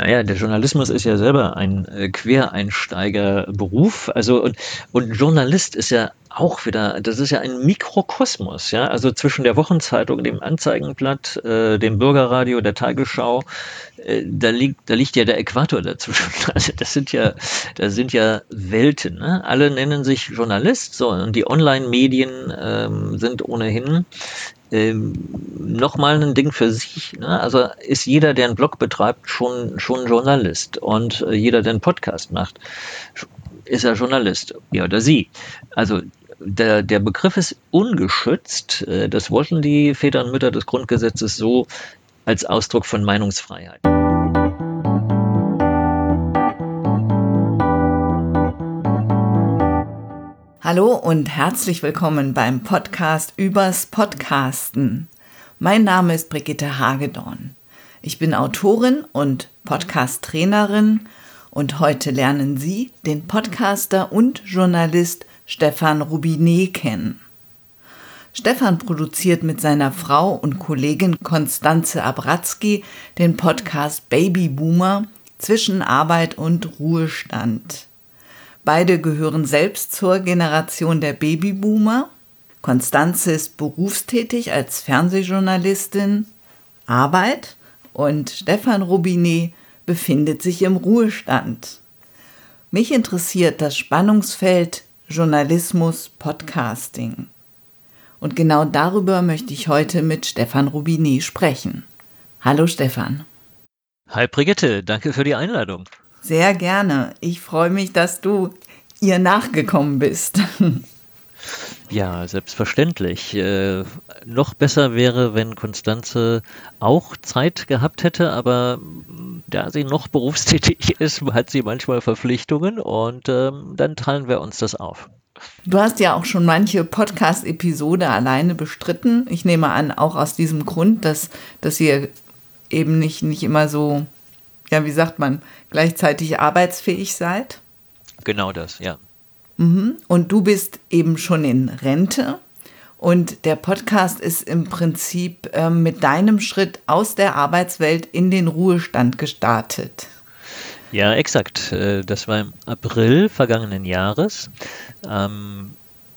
Naja, der Journalismus ist ja selber ein äh, Quereinsteigerberuf. Also und, und Journalist ist ja auch wieder, das ist ja ein Mikrokosmos, ja. Also zwischen der Wochenzeitung, dem Anzeigenblatt, äh, dem Bürgerradio, der Tagesschau, äh, da liegt, da liegt ja der Äquator dazwischen. Also das sind ja, das sind ja Welten. Ne? Alle nennen sich Journalist, so und die Online-Medien ähm, sind ohnehin ähm, nochmal ein Ding für sich. Ne? Also ist jeder, der einen Blog betreibt, schon, schon Journalist. Und äh, jeder, der einen Podcast macht, ist er Journalist. Er oder sie. Also der, der Begriff ist ungeschützt. Äh, das wollten die Väter und Mütter des Grundgesetzes so als Ausdruck von Meinungsfreiheit. Hallo und herzlich willkommen beim Podcast übers Podcasten. Mein Name ist Brigitte Hagedorn. Ich bin Autorin und Podcast-Trainerin und heute lernen Sie den Podcaster und Journalist Stefan Rubinet kennen. Stefan produziert mit seiner Frau und Kollegin Konstanze Abratzky den Podcast Baby Boomer zwischen Arbeit und Ruhestand. Beide gehören selbst zur Generation der Babyboomer. Konstanze ist berufstätig als Fernsehjournalistin, Arbeit und Stefan Robinet befindet sich im Ruhestand. Mich interessiert das Spannungsfeld Journalismus Podcasting. Und genau darüber möchte ich heute mit Stefan Robinet sprechen. Hallo Stefan. Hi Brigitte, danke für die Einladung. Sehr gerne. Ich freue mich, dass du ihr nachgekommen bist. Ja, selbstverständlich. Äh, noch besser wäre, wenn Konstanze auch Zeit gehabt hätte, aber da sie noch berufstätig ist, hat sie manchmal Verpflichtungen und ähm, dann teilen wir uns das auf. Du hast ja auch schon manche Podcast-Episode alleine bestritten. Ich nehme an, auch aus diesem Grund, dass, dass ihr eben nicht, nicht immer so, ja, wie sagt man, gleichzeitig arbeitsfähig seid. Genau das, ja. Mhm. Und du bist eben schon in Rente. Und der Podcast ist im Prinzip äh, mit deinem Schritt aus der Arbeitswelt in den Ruhestand gestartet. Ja, exakt. Äh, das war im April vergangenen Jahres. Ähm,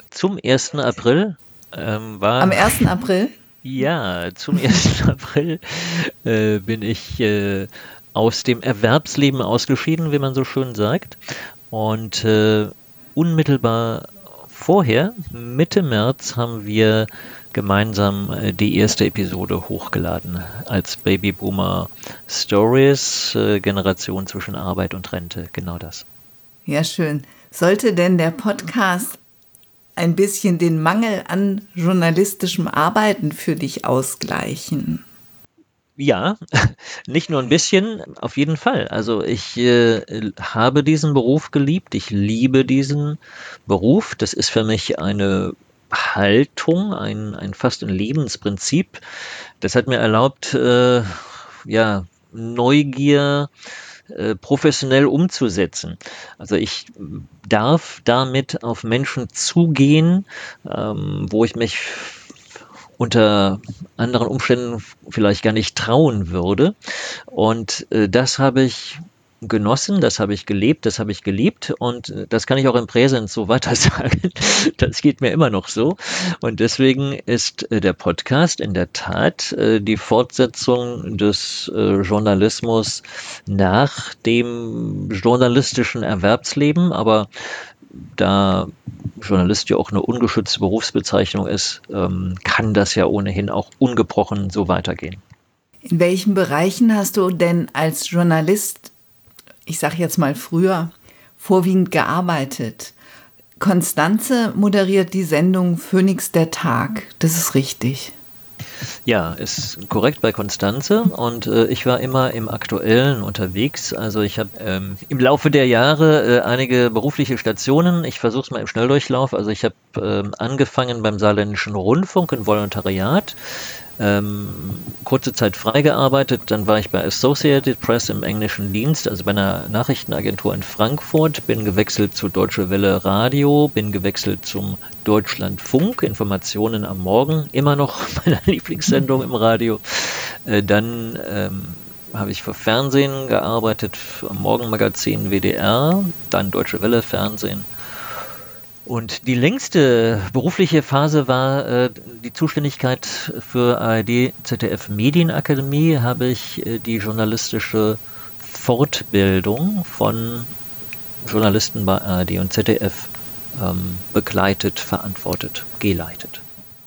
zum 1. April ähm, war. Am 1. April? Ja, zum 1. April äh, bin ich äh, aus dem Erwerbsleben ausgeschieden, wie man so schön sagt. Und äh, unmittelbar vorher, Mitte März, haben wir gemeinsam äh, die erste Episode hochgeladen als Babyboomer Stories, äh, Generation zwischen Arbeit und Rente, genau das. Ja, schön. Sollte denn der Podcast ein bisschen den Mangel an journalistischem Arbeiten für dich ausgleichen? Ja, nicht nur ein bisschen, auf jeden Fall. Also ich äh, habe diesen Beruf geliebt, ich liebe diesen Beruf. Das ist für mich eine Haltung, ein, ein fast ein Lebensprinzip. Das hat mir erlaubt, äh, ja, Neugier äh, professionell umzusetzen. Also ich darf damit auf Menschen zugehen, ähm, wo ich mich unter anderen Umständen vielleicht gar nicht trauen würde. Und äh, das habe ich genossen, das habe ich gelebt, das habe ich geliebt und äh, das kann ich auch im Präsens so weiter sagen. Das geht mir immer noch so. Und deswegen ist äh, der Podcast in der Tat äh, die Fortsetzung des Journalismus nach dem journalistischen Erwerbsleben, aber da Journalist ja auch eine ungeschützte Berufsbezeichnung ist, ähm, kann das ja ohnehin auch ungebrochen so weitergehen. In welchen Bereichen hast du denn als Journalist, ich sage jetzt mal früher, vorwiegend gearbeitet? Konstanze moderiert die Sendung Phoenix der Tag, das ist richtig. Ja, ist korrekt bei Konstanze und äh, ich war immer im Aktuellen unterwegs. Also ich habe ähm, im Laufe der Jahre äh, einige berufliche Stationen. Ich versuche es mal im Schnelldurchlauf. Also ich habe ähm, angefangen beim Saarländischen Rundfunk in Volontariat ähm, kurze Zeit freigearbeitet. Dann war ich bei Associated Press im englischen Dienst, also bei einer Nachrichtenagentur in Frankfurt, bin gewechselt zu Deutsche Welle Radio, bin gewechselt zum Deutschlandfunk, Informationen am Morgen, immer noch meine Lieblingssendung im Radio. Äh, dann ähm, habe ich für Fernsehen gearbeitet, am Morgenmagazin WDR, dann Deutsche Welle Fernsehen. Und die längste berufliche Phase war äh, die Zuständigkeit für ARD ZDF Medienakademie, habe ich äh, die journalistische Fortbildung von Journalisten bei ARD und ZDF ähm, begleitet, verantwortet, geleitet.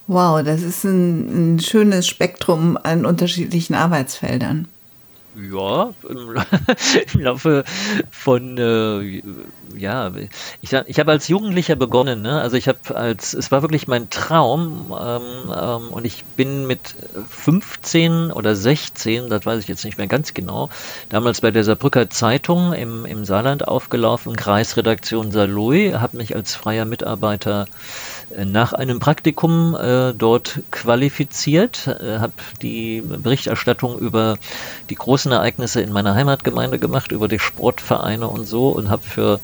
Wow, das ist ein, ein schönes Spektrum an unterschiedlichen Arbeitsfeldern. Ja, im, Laufe von, äh, ja, ich, ich habe als Jugendlicher begonnen, ne? also ich habe als, es war wirklich mein Traum ähm, ähm, und ich bin mit 15 oder 16, das weiß ich jetzt nicht mehr ganz genau, damals bei der Saarbrücker Zeitung im, im Saarland aufgelaufen, Kreisredaktion Saarlouis, habe mich als freier Mitarbeiter nach einem Praktikum äh, dort qualifiziert, äh, habe die Berichterstattung über die großen Ereignisse in meiner Heimatgemeinde gemacht, über die Sportvereine und so und habe für,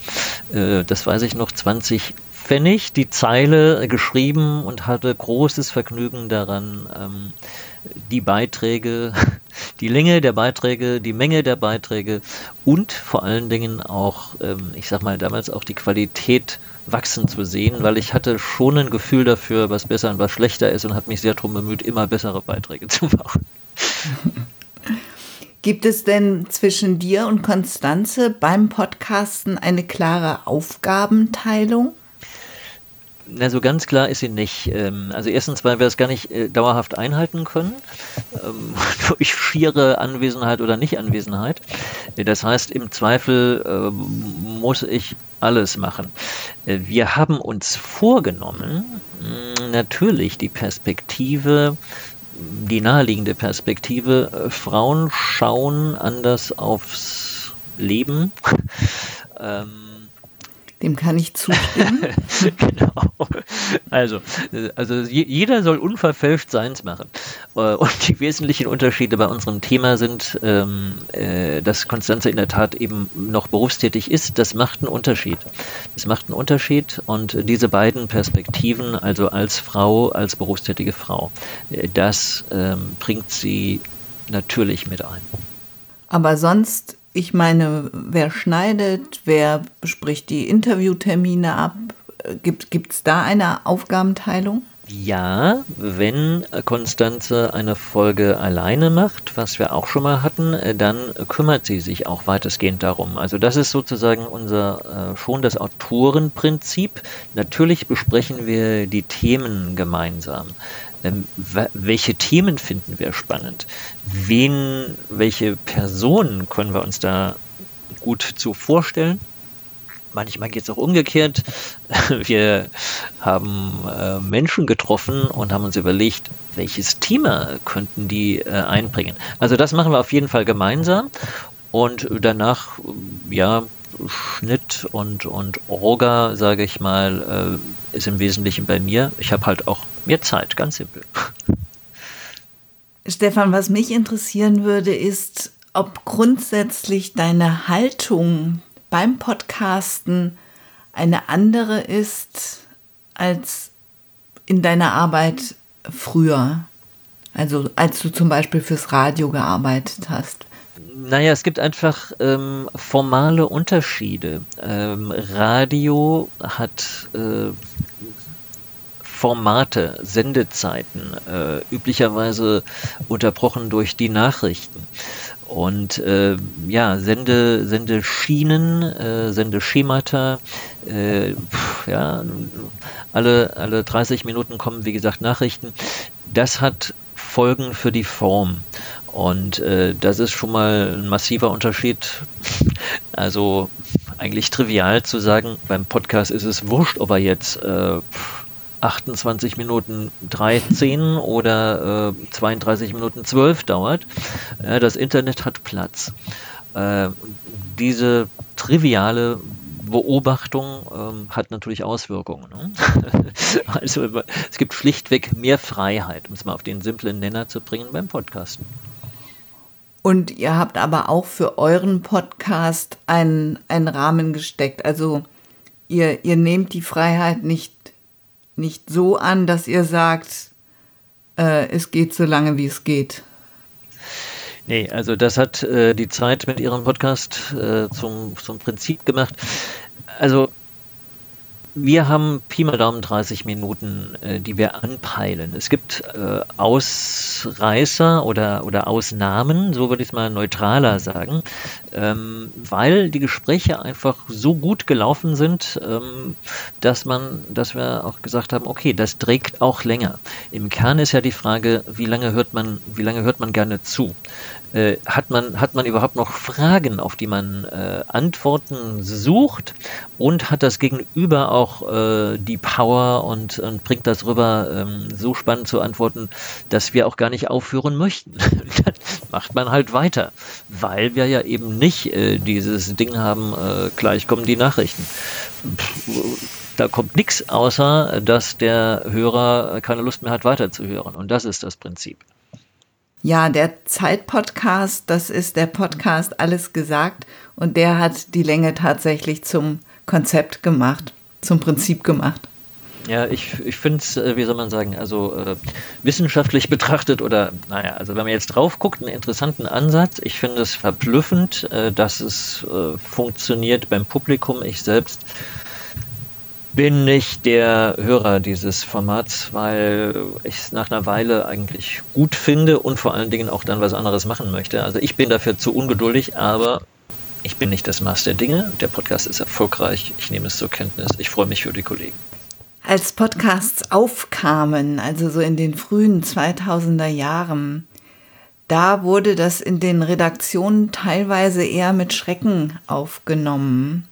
äh, das weiß ich noch, 20 Pfennig die Zeile geschrieben und hatte großes Vergnügen daran, ähm, die Beiträge, die Länge der Beiträge, die Menge der Beiträge und vor allen Dingen auch, ähm, ich sag mal, damals auch die Qualität wachsen zu sehen, weil ich hatte schon ein Gefühl dafür, was besser und was schlechter ist und habe mich sehr darum bemüht, immer bessere Beiträge zu machen. Gibt es denn zwischen dir und Konstanze beim Podcasten eine klare Aufgabenteilung? Na, so ganz klar ist sie nicht. Ähm, also erstens, weil wir es gar nicht äh, dauerhaft einhalten können, ähm, durch schiere Anwesenheit oder Nicht-Anwesenheit. Das heißt, im Zweifel ähm, muss ich alles machen. Äh, wir haben uns vorgenommen, natürlich die Perspektive die naheliegende Perspektive. Äh, Frauen schauen anders aufs Leben. dem kann ich zustimmen. genau. Also, also jeder soll unverfälscht seins machen. Äh, und die wesentlichen Unterschiede bei unserem Thema sind, ähm, äh, dass Konstanze in der Tat eben noch berufstätig ist. Das macht einen Unterschied. Das macht einen Unterschied. Und diese beiden Perspektiven, also als Frau, als berufstätige Frau, äh, das ähm, bringt sie natürlich mit ein. Aber sonst ich meine, wer schneidet, wer spricht die Interviewtermine ab? Gibt es da eine Aufgabenteilung? Ja, wenn Konstanze eine Folge alleine macht, was wir auch schon mal hatten, dann kümmert sie sich auch weitestgehend darum. Also das ist sozusagen unser äh, schon das Autorenprinzip. Natürlich besprechen wir die Themen gemeinsam. Ähm, welche Themen finden wir spannend? Wen, welche Personen können wir uns da gut zu vorstellen? Manchmal geht es auch umgekehrt. Wir haben äh, Menschen getroffen und haben uns überlegt, welches Thema könnten die äh, einbringen. Also das machen wir auf jeden Fall gemeinsam und danach, ja, Schnitt und, und Orga, sage ich mal, äh, ist im Wesentlichen bei mir. Ich habe halt auch mehr Zeit, ganz simpel. Stefan, was mich interessieren würde, ist, ob grundsätzlich deine Haltung beim Podcasten eine andere ist als in deiner Arbeit früher. Also als du zum Beispiel fürs Radio gearbeitet hast. Naja, es gibt einfach ähm, formale Unterschiede. Ähm, Radio hat äh, Formate, Sendezeiten, äh, üblicherweise unterbrochen durch die Nachrichten. Und äh, ja, Sende, Sendeschienen, äh, Sendeschemata, äh, pf, ja, alle, alle 30 Minuten kommen, wie gesagt, Nachrichten. Das hat Folgen für die Form. Und äh, das ist schon mal ein massiver Unterschied. Also eigentlich trivial zu sagen, beim Podcast ist es wurscht, ob er jetzt äh, 28 Minuten 13 oder äh, 32 Minuten 12 dauert. Äh, das Internet hat Platz. Äh, diese triviale Beobachtung ähm, hat natürlich Auswirkungen. Ne? also es gibt schlichtweg mehr Freiheit, um es mal auf den simplen Nenner zu bringen beim Podcasten. Und ihr habt aber auch für euren Podcast einen, einen Rahmen gesteckt. Also ihr, ihr nehmt die Freiheit nicht, nicht so an, dass ihr sagt, äh, es geht so lange, wie es geht. Nee, also das hat äh, die Zeit mit ihrem Podcast äh, zum, zum Prinzip gemacht. Also wir haben Pi mal Daumen 30 Minuten, äh, die wir anpeilen. Es gibt äh, Ausreißer oder, oder Ausnahmen, so würde ich es mal neutraler sagen, ähm, weil die Gespräche einfach so gut gelaufen sind, ähm, dass man, dass wir auch gesagt haben, okay, das trägt auch länger. Im Kern ist ja die Frage, wie lange hört man, wie lange hört man gerne zu? Äh, hat, man, hat man überhaupt noch Fragen, auf die man äh, Antworten sucht und hat das Gegenüber auch äh, die Power und, und, bringt das rüber, ähm, so spannend zu antworten, dass wir auch gar nicht aufhören möchten. Dann macht man halt weiter, weil wir ja eben nicht äh, dieses Ding haben, äh, gleich kommen die Nachrichten. da kommt nichts, außer dass der Hörer keine Lust mehr hat, weiterzuhören. Und das ist das Prinzip. Ja, der Zeit-Podcast, das ist der Podcast Alles gesagt und der hat die Länge tatsächlich zum Konzept gemacht, zum Prinzip gemacht. Ja, ich, ich finde es, äh, wie soll man sagen, also äh, wissenschaftlich betrachtet oder, naja, also wenn man jetzt drauf guckt, einen interessanten Ansatz. Ich finde es verblüffend, äh, dass es äh, funktioniert beim Publikum. Ich selbst bin nicht der Hörer dieses Formats, weil ich es nach einer Weile eigentlich gut finde und vor allen Dingen auch dann was anderes machen möchte. Also ich bin dafür zu ungeduldig, aber ich bin nicht das Maß der Dinge. Der Podcast ist erfolgreich. Ich nehme es zur Kenntnis. Ich freue mich für die Kollegen. Als Podcasts aufkamen, also so in den frühen 2000er Jahren, da wurde das in den Redaktionen teilweise eher mit Schrecken aufgenommen.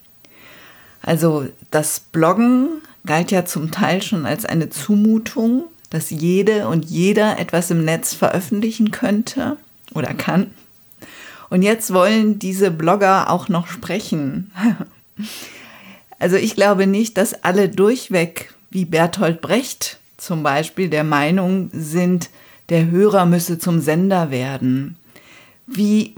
Also das Bloggen galt ja zum Teil schon als eine Zumutung, dass jede und jeder etwas im Netz veröffentlichen könnte oder kann. Und jetzt wollen diese Blogger auch noch sprechen. Also ich glaube nicht, dass alle durchweg, wie Bertolt Brecht zum Beispiel, der Meinung sind, der Hörer müsse zum Sender werden. Wie,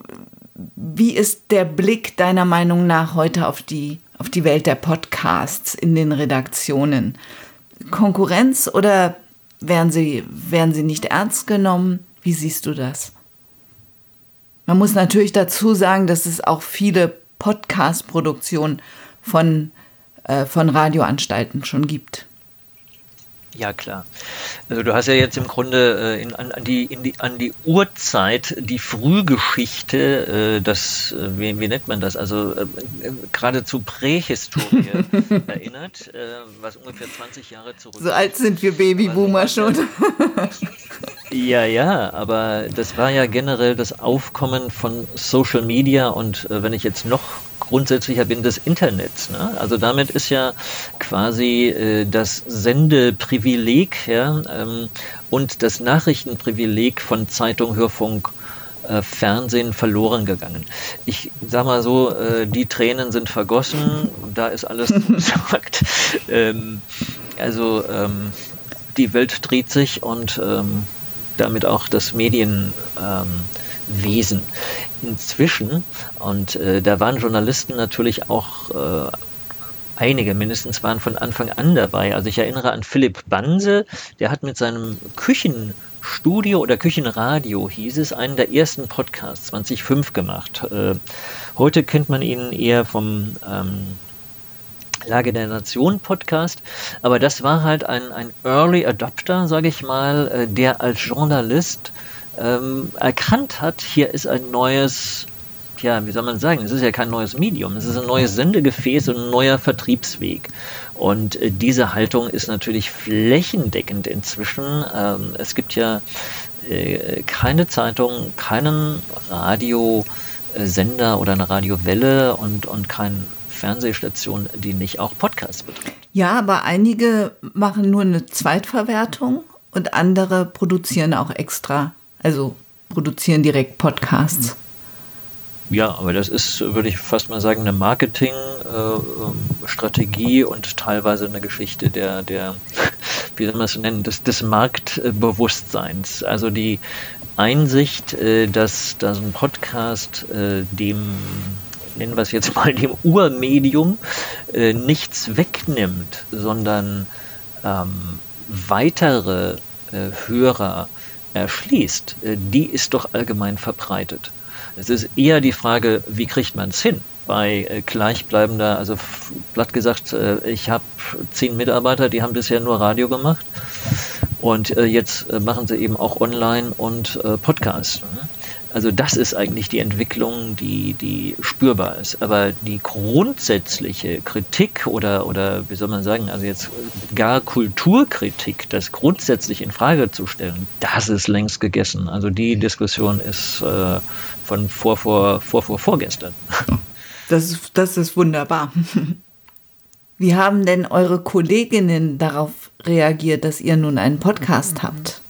wie ist der Blick deiner Meinung nach heute auf die auf die Welt der Podcasts in den Redaktionen. Konkurrenz oder werden sie, werden sie nicht ernst genommen? Wie siehst du das? Man muss natürlich dazu sagen, dass es auch viele Podcast-Produktionen von, äh, von Radioanstalten schon gibt. Ja, klar. Also du hast ja jetzt im Grunde äh, in, an, an, die, in die, an die Urzeit, die Frühgeschichte, äh, das, äh, wie, wie, nennt man das, also äh, geradezu Prähistorie erinnert, äh, was ungefähr 20 Jahre zurück So alt sind wir Babyboomer schon. ja, ja, aber das war ja generell das Aufkommen von Social Media und äh, wenn ich jetzt noch grundsätzlicher bin des Internets. Ne? Also damit ist ja quasi äh, das Sendeprivileg ja, ähm, und das Nachrichtenprivileg von Zeitung, Hörfunk, äh, Fernsehen verloren gegangen. Ich sag mal so, äh, die Tränen sind vergossen, da ist alles gesagt. ähm, also ähm, die Welt dreht sich und ähm, damit auch das Medien. Ähm, Wesen. Inzwischen, und äh, da waren Journalisten natürlich auch äh, einige mindestens waren von Anfang an dabei. Also ich erinnere an Philipp Banse, der hat mit seinem Küchenstudio oder Küchenradio hieß es, einen der ersten Podcasts 2005 gemacht. Äh, heute kennt man ihn eher vom ähm, Lage der Nation Podcast, aber das war halt ein, ein Early Adopter, sage ich mal, äh, der als Journalist ähm, erkannt hat, hier ist ein neues, ja, wie soll man sagen, es ist ja kein neues Medium, es ist ein neues Sendegefäß und ein neuer Vertriebsweg. Und äh, diese Haltung ist natürlich flächendeckend inzwischen. Ähm, es gibt ja äh, keine Zeitung, keinen Radiosender oder eine Radiowelle und, und kein Fernsehstation, die nicht auch Podcasts betreibt. Ja, aber einige machen nur eine Zweitverwertung und andere produzieren auch extra also produzieren direkt Podcasts. Ja, aber das ist, würde ich fast mal sagen, eine Marketingstrategie äh, und teilweise eine Geschichte der, der wie soll man es nennen, des, des Marktbewusstseins. Also die Einsicht, äh, dass, dass ein Podcast äh, dem, nennen wir es jetzt mal, dem Urmedium äh, nichts wegnimmt, sondern ähm, weitere äh, Hörer erschließt, äh, die ist doch allgemein verbreitet. Es ist eher die Frage, wie kriegt man es hin? Bei äh, gleichbleibender, also platt gesagt, äh, ich habe zehn Mitarbeiter, die haben bisher nur Radio gemacht und jetzt machen sie eben auch Online und Podcast. Also das ist eigentlich die Entwicklung, die, die spürbar ist. Aber die grundsätzliche Kritik oder, oder wie soll man sagen, also jetzt gar Kulturkritik, das grundsätzlich in Frage zu stellen, das ist längst gegessen. Also die Diskussion ist äh, von vor, vor, vor, vor, vorgestern. Das ist, das ist wunderbar. Wie haben denn eure Kolleginnen darauf reagiert, dass ihr nun einen Podcast habt?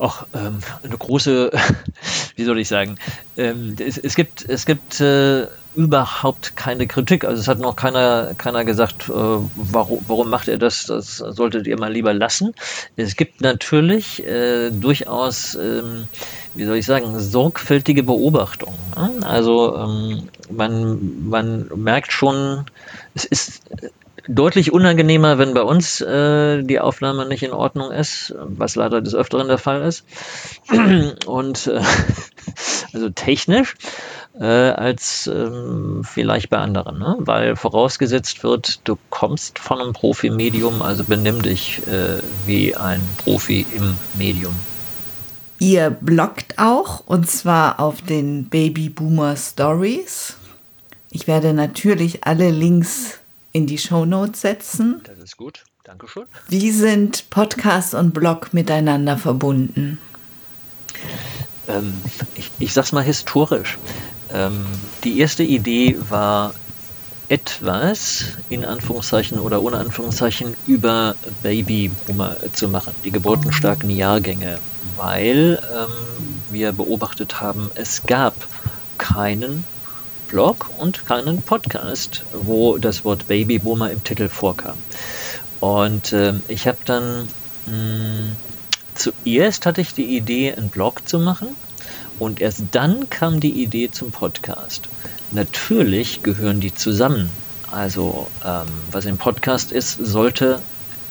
Auch ähm, eine große, wie soll ich sagen, ähm, es, es, gibt, es gibt äh, überhaupt keine Kritik. Also es hat noch keiner, keiner gesagt, äh, warum, warum macht er das? Das solltet ihr mal lieber lassen. Es gibt natürlich äh, durchaus, ähm, wie soll ich sagen, sorgfältige Beobachtungen. Ne? Also ähm, man, man merkt schon, es ist deutlich unangenehmer, wenn bei uns äh, die Aufnahme nicht in Ordnung ist, was leider des Öfteren der Fall ist. Und äh, also technisch äh, als ähm, vielleicht bei anderen, ne? weil vorausgesetzt wird, du kommst von einem Profi-Medium, also benimm dich äh, wie ein Profi im Medium. Ihr bloggt auch und zwar auf den Baby Boomer Stories. Ich werde natürlich alle Links in die Shownotes setzen. Das ist gut. Dankeschön. Wie sind Podcast und Blog miteinander verbunden? Ähm, ich, ich sag's mal historisch. Ähm, die erste Idee war etwas in Anführungszeichen oder ohne Anführungszeichen über Babyboomer zu machen, die geburtenstarken Jahrgänge, weil ähm, wir beobachtet haben, es gab keinen Blog und keinen Podcast, wo das Wort Babyboomer im Titel vorkam. Und äh, ich habe dann mh, hm, zuerst hatte ich die Idee, einen Blog zu machen und erst dann kam die Idee zum Podcast. Natürlich gehören die zusammen. Also ähm, was im Podcast ist, sollte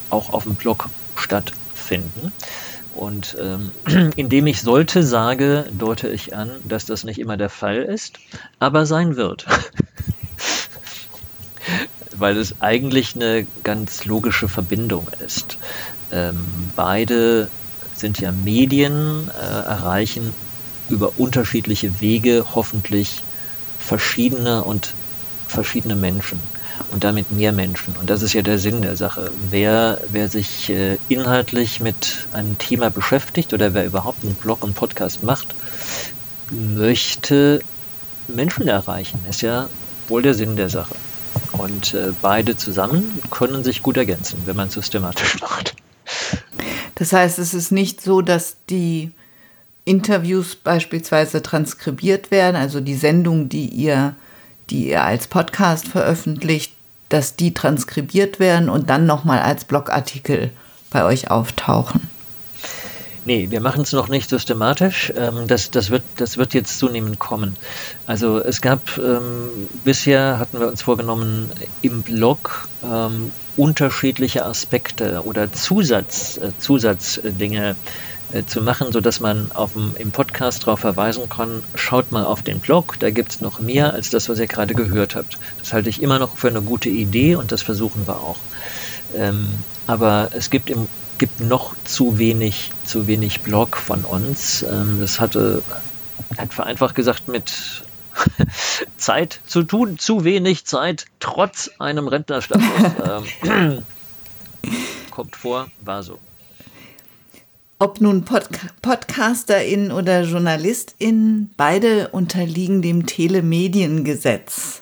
auch auf dem Blog stattfinden. Und ähm, indem ich sollte sage, deute ich an, dass das nicht immer der Fall ist, aber sein wird. Weil es eigentlich eine ganz logische Verbindung ist. Ähm, beide sind ja Medien, äh, erreichen über unterschiedliche Wege hoffentlich verschiedene und verschiedene Menschen und damit mehr Menschen. Und das ist ja der Sinn der Sache. Wer, wer sich äh, inhaltlich mit einem Thema beschäftigt oder wer überhaupt einen Blog und Podcast macht, möchte Menschen erreichen. Ist ja wohl der Sinn der Sache. Und äh, beide zusammen können sich gut ergänzen, wenn man es systematisch macht. Das heißt, es ist nicht so, dass die Interviews beispielsweise transkribiert werden, also die Sendung, die ihr die ihr als Podcast veröffentlicht, dass die transkribiert werden und dann nochmal als Blogartikel bei euch auftauchen? Nee, wir machen es noch nicht systematisch. Ähm, das, das, wird, das wird jetzt zunehmend kommen. Also es gab, ähm, bisher hatten wir uns vorgenommen, im Blog ähm, unterschiedliche Aspekte oder Zusatz, äh, Zusatzdinge äh, zu machen, sodass man auf dem, im Podcast darauf verweisen kann, schaut mal auf den Blog, da gibt es noch mehr als das, was ihr gerade gehört habt. Das halte ich immer noch für eine gute Idee und das versuchen wir auch. Ähm, aber es gibt, im, gibt noch zu wenig, zu wenig Blog von uns. Ähm, das hatte, hat vereinfacht gesagt, mit Zeit zu tun, zu wenig Zeit, trotz einem Rentnerstatus. ähm, kommt vor, war so. Ob nun Pod PodcasterInnen oder JournalistInnen, beide unterliegen dem Telemediengesetz,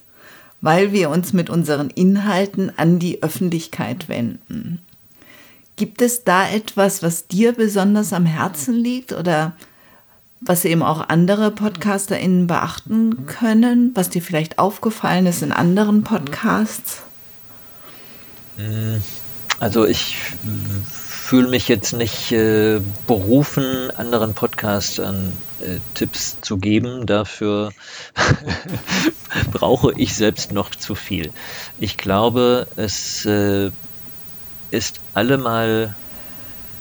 weil wir uns mit unseren Inhalten an die Öffentlichkeit wenden. Gibt es da etwas, was dir besonders am Herzen liegt oder was eben auch andere PodcasterInnen beachten können, was dir vielleicht aufgefallen ist in anderen Podcasts? Also ich fühle mich jetzt nicht äh, berufen, anderen Podcastern äh, Tipps zu geben. Dafür brauche ich selbst noch zu viel. Ich glaube, es äh, ist allemal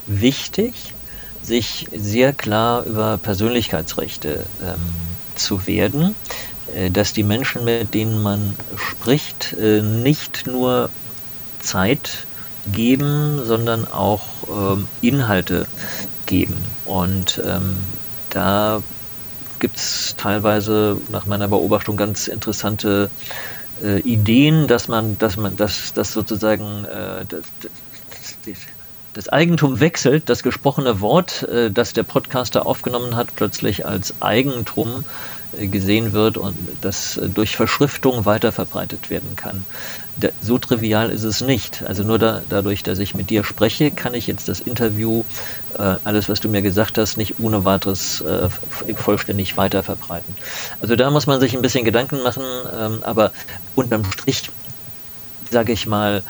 wichtig, sich sehr klar über Persönlichkeitsrechte ähm, zu werden, äh, dass die Menschen, mit denen man spricht, äh, nicht nur Zeit geben, sondern auch ähm, Inhalte geben. Und ähm, da gibt es teilweise nach meiner Beobachtung ganz interessante äh, Ideen, dass man, dass man, dass, dass sozusagen äh, das, das, Eigentum wechselt, das gesprochene Wort, äh, das der Podcaster aufgenommen hat, plötzlich als Eigentum äh, gesehen wird und das äh, durch Verschriftung weiterverbreitet werden kann. So trivial ist es nicht. Also nur da, dadurch, dass ich mit dir spreche, kann ich jetzt das Interview, äh, alles, was du mir gesagt hast, nicht ohne weiteres vollständig weiterverbreiten. Also da muss man sich ein bisschen Gedanken machen, ähm, aber unterm Strich, sage ich mal,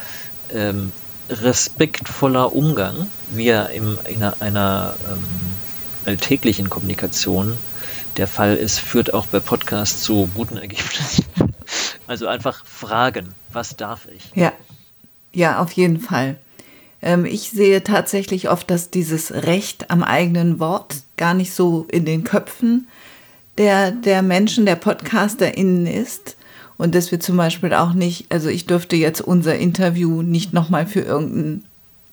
ähm, respektvoller Umgang, wie er in einer, einer ähm, alltäglichen Kommunikation der Fall ist, führt auch bei Podcasts zu guten Ergebnissen. Also einfach fragen, was darf ich? Ja, ja, auf jeden Fall. Ähm, ich sehe tatsächlich oft, dass dieses Recht am eigenen Wort gar nicht so in den Köpfen der, der Menschen, der PodcasterInnen ist. Und dass wir zum Beispiel auch nicht, also ich dürfte jetzt unser Interview nicht nochmal für irgendeine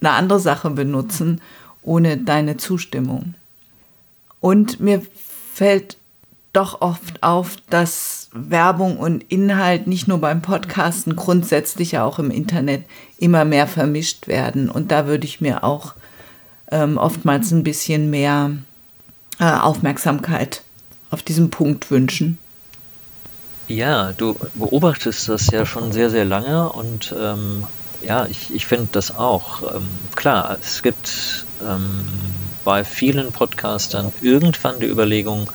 andere Sache benutzen, ohne deine Zustimmung. Und mir fällt doch oft auf, dass Werbung und Inhalt nicht nur beim Podcasten, grundsätzlich auch im Internet immer mehr vermischt werden. Und da würde ich mir auch ähm, oftmals ein bisschen mehr äh, Aufmerksamkeit auf diesen Punkt wünschen. Ja, du beobachtest das ja schon sehr, sehr lange und ähm, ja, ich, ich finde das auch. Ähm, klar, es gibt ähm, bei vielen Podcastern irgendwann die Überlegung,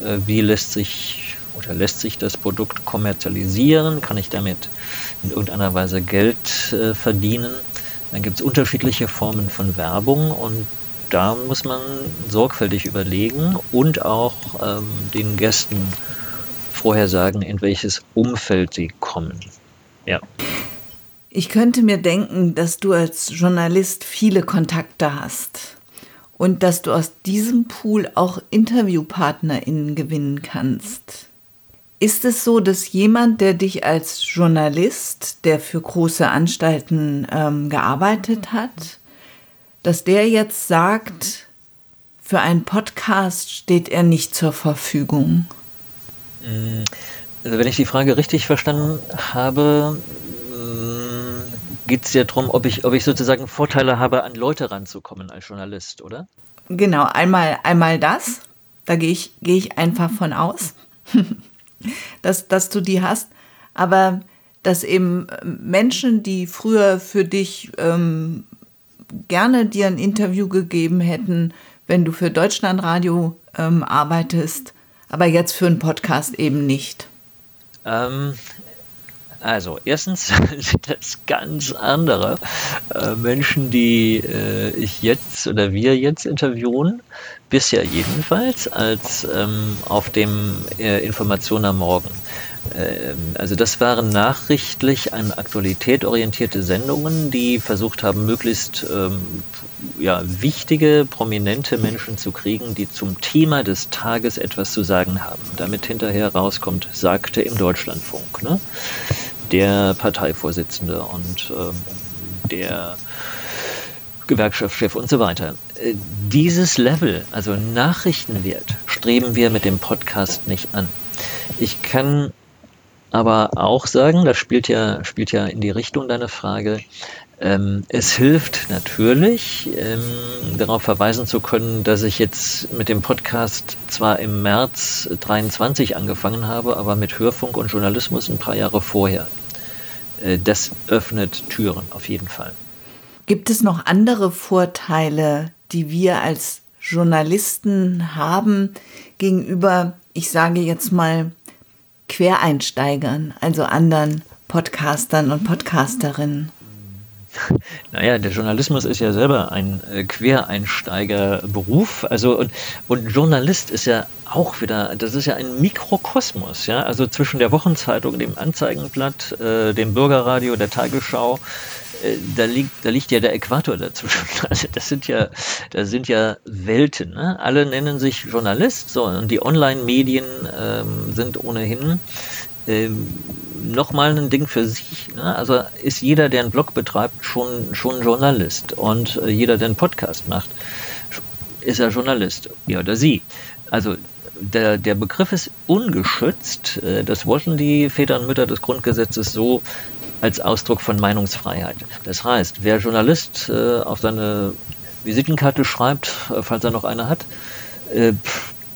äh, wie lässt sich oder lässt sich das Produkt kommerzialisieren? Kann ich damit in irgendeiner Weise Geld äh, verdienen? Dann gibt es unterschiedliche Formen von Werbung und da muss man sorgfältig überlegen und auch ähm, den Gästen vorher sagen, in welches Umfeld sie kommen. Ja. Ich könnte mir denken, dass du als Journalist viele Kontakte hast und dass du aus diesem Pool auch InterviewpartnerInnen gewinnen kannst. Ist es so, dass jemand, der dich als Journalist, der für große Anstalten ähm, gearbeitet hat, dass der jetzt sagt, für einen Podcast steht er nicht zur Verfügung? Also wenn ich die Frage richtig verstanden habe, geht es ja darum, ob ich, ob ich sozusagen Vorteile habe, an Leute ranzukommen als Journalist, oder? Genau, einmal, einmal das. Da gehe ich, gehe ich einfach von aus, dass, dass du die hast. Aber dass eben Menschen, die früher für dich ähm, gerne dir ein Interview gegeben hätten, wenn du für Deutschlandradio ähm, arbeitest, aber jetzt für einen Podcast eben nicht. Ähm, also, erstens sind das ganz andere äh, Menschen, die äh, ich jetzt oder wir jetzt interviewen, bisher jedenfalls, als ähm, auf dem äh, Information am Morgen. Ähm, also das waren nachrichtlich an Aktualität orientierte Sendungen, die versucht haben, möglichst ähm, ja, wichtige, prominente Menschen zu kriegen, die zum Thema des Tages etwas zu sagen haben. Damit hinterher rauskommt, sagte im Deutschlandfunk. Ne? Der Parteivorsitzende und ähm, der Gewerkschaftschef und so weiter. Äh, dieses Level, also Nachrichtenwert, streben wir mit dem Podcast nicht an. Ich kann aber auch sagen, das spielt ja, spielt ja in die Richtung deiner Frage, ähm, es hilft natürlich, ähm, darauf verweisen zu können, dass ich jetzt mit dem Podcast zwar im März 23 angefangen habe, aber mit Hörfunk und Journalismus ein paar Jahre vorher. Äh, das öffnet Türen auf jeden Fall. Gibt es noch andere Vorteile, die wir als Journalisten haben gegenüber, ich sage jetzt mal, Quereinsteigern, also anderen Podcastern und Podcasterinnen? Naja, der Journalismus ist ja selber ein äh, Quereinsteigerberuf. Also und, und Journalist ist ja auch wieder, das ist ja ein Mikrokosmos, ja. Also zwischen der Wochenzeitung, dem Anzeigenblatt, äh, dem Bürgerradio, der Tagesschau, äh, da, liegt, da liegt ja der Äquator dazwischen. Also das sind ja, das sind ja Welten. Ne? Alle nennen sich Journalist, so und die Online-Medien ähm, sind ohnehin ähm, nochmal ein Ding für sich. Ne? Also ist jeder, der einen Blog betreibt, schon, schon Journalist. Und äh, jeder, der einen Podcast macht, ist er Journalist. Er oder sie. Also der, der Begriff ist ungeschützt. Äh, das wollten die Väter und Mütter des Grundgesetzes so als Ausdruck von Meinungsfreiheit. Das heißt, wer Journalist äh, auf seine Visitenkarte schreibt, äh, falls er noch eine hat, äh,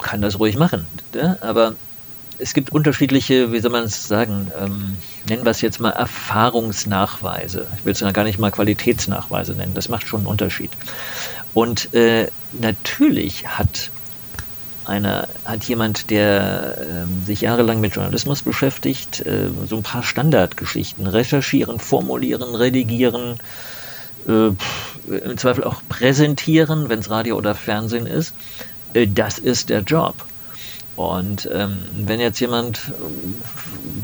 kann das ruhig machen. Ne? Aber es gibt unterschiedliche, wie soll man es sagen, ähm, nennen wir es jetzt mal Erfahrungsnachweise. Ich will es gar nicht mal Qualitätsnachweise nennen. Das macht schon einen Unterschied. Und äh, natürlich hat einer, hat jemand, der äh, sich jahrelang mit Journalismus beschäftigt, äh, so ein paar Standardgeschichten recherchieren, formulieren, redigieren, äh, im Zweifel auch präsentieren, wenn es Radio oder Fernsehen ist. Äh, das ist der Job. Und ähm, wenn jetzt jemand,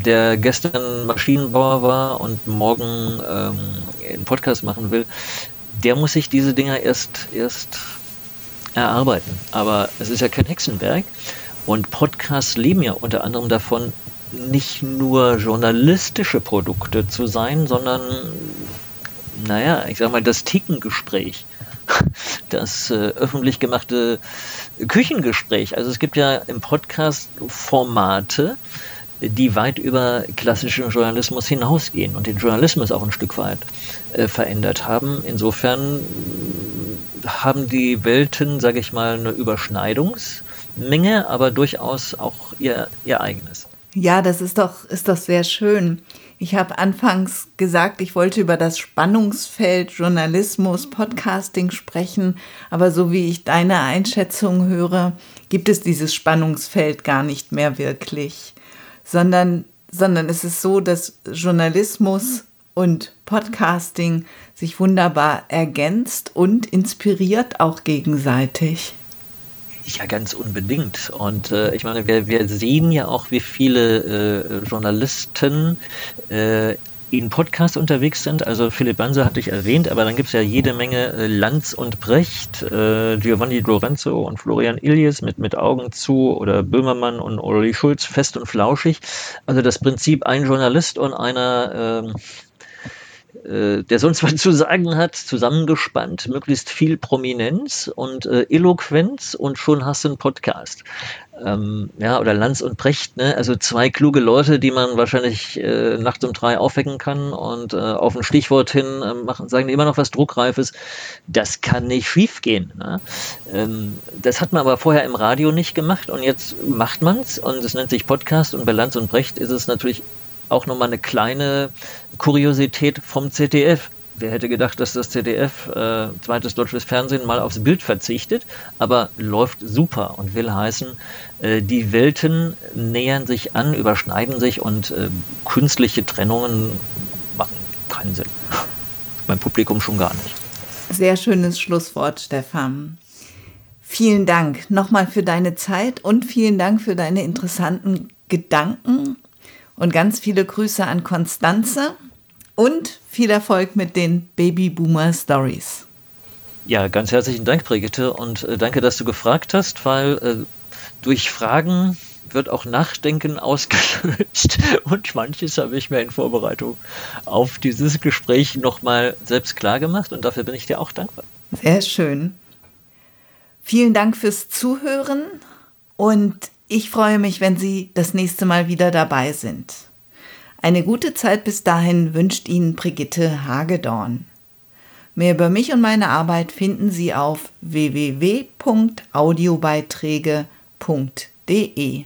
der gestern Maschinenbauer war und morgen ähm, einen Podcast machen will, der muss sich diese Dinger erst, erst erarbeiten. Aber es ist ja kein Hexenwerk. Und Podcasts leben ja unter anderem davon, nicht nur journalistische Produkte zu sein, sondern, naja, ich sag mal, das Tickengespräch, das äh, öffentlich gemachte Küchengespräch. Also es gibt ja im Podcast Formate, die weit über klassischen Journalismus hinausgehen und den Journalismus auch ein Stück weit äh, verändert haben. Insofern haben die Welten, sage ich mal, eine Überschneidungsmenge, aber durchaus auch ihr, ihr eigenes. Ja, das ist doch, ist doch sehr schön. Ich habe anfangs gesagt, ich wollte über das Spannungsfeld Journalismus, Podcasting sprechen, aber so wie ich deine Einschätzung höre, gibt es dieses Spannungsfeld gar nicht mehr wirklich, sondern, sondern es ist so, dass Journalismus und Podcasting sich wunderbar ergänzt und inspiriert auch gegenseitig. Ja, ganz unbedingt. Und äh, ich meine, wir, wir sehen ja auch, wie viele äh, Journalisten äh, in Podcasts unterwegs sind. Also Philipp Banse hatte ich erwähnt, aber dann gibt es ja jede Menge äh, Lanz und Brecht, äh, Giovanni Lorenzo und Florian Illies mit, mit Augen zu oder Böhmermann und Uli Schulz fest und flauschig. Also das Prinzip ein Journalist und einer ähm, äh, der sonst was zu sagen hat, zusammengespannt, möglichst viel Prominenz und äh, Eloquenz und schon hast du einen Podcast. Ähm, ja, oder Lanz und Brecht, ne? also zwei kluge Leute, die man wahrscheinlich äh, nachts um drei aufwecken kann und äh, auf ein Stichwort hin äh, machen, sagen immer noch was Druckreifes. Das kann nicht schiefgehen. Ne? Ähm, das hat man aber vorher im Radio nicht gemacht und jetzt macht man es und es nennt sich Podcast und bei Lanz und Brecht ist es natürlich auch nochmal eine kleine Kuriosität vom ZDF. Wer hätte gedacht, dass das ZDF, äh, zweites deutsches Fernsehen, mal aufs Bild verzichtet, aber läuft super und will heißen, äh, die Welten nähern sich an, überschneiden sich und äh, künstliche Trennungen machen keinen Sinn. Beim Publikum schon gar nicht. Sehr schönes Schlusswort, Stefan. Vielen Dank nochmal für deine Zeit und vielen Dank für deine interessanten Gedanken und ganz viele Grüße an Konstanze und viel Erfolg mit den Baby Boomer Stories. Ja, ganz herzlichen Dank, Brigitte, und äh, danke, dass du gefragt hast, weil äh, durch Fragen wird auch Nachdenken ausgelöst und manches habe ich mir in Vorbereitung auf dieses Gespräch nochmal selbst klar gemacht und dafür bin ich dir auch dankbar. Sehr schön. Vielen Dank fürs Zuhören und ich freue mich, wenn Sie das nächste Mal wieder dabei sind. Eine gute Zeit bis dahin wünscht Ihnen Brigitte Hagedorn. Mehr über mich und meine Arbeit finden Sie auf www.audiobeiträge.de.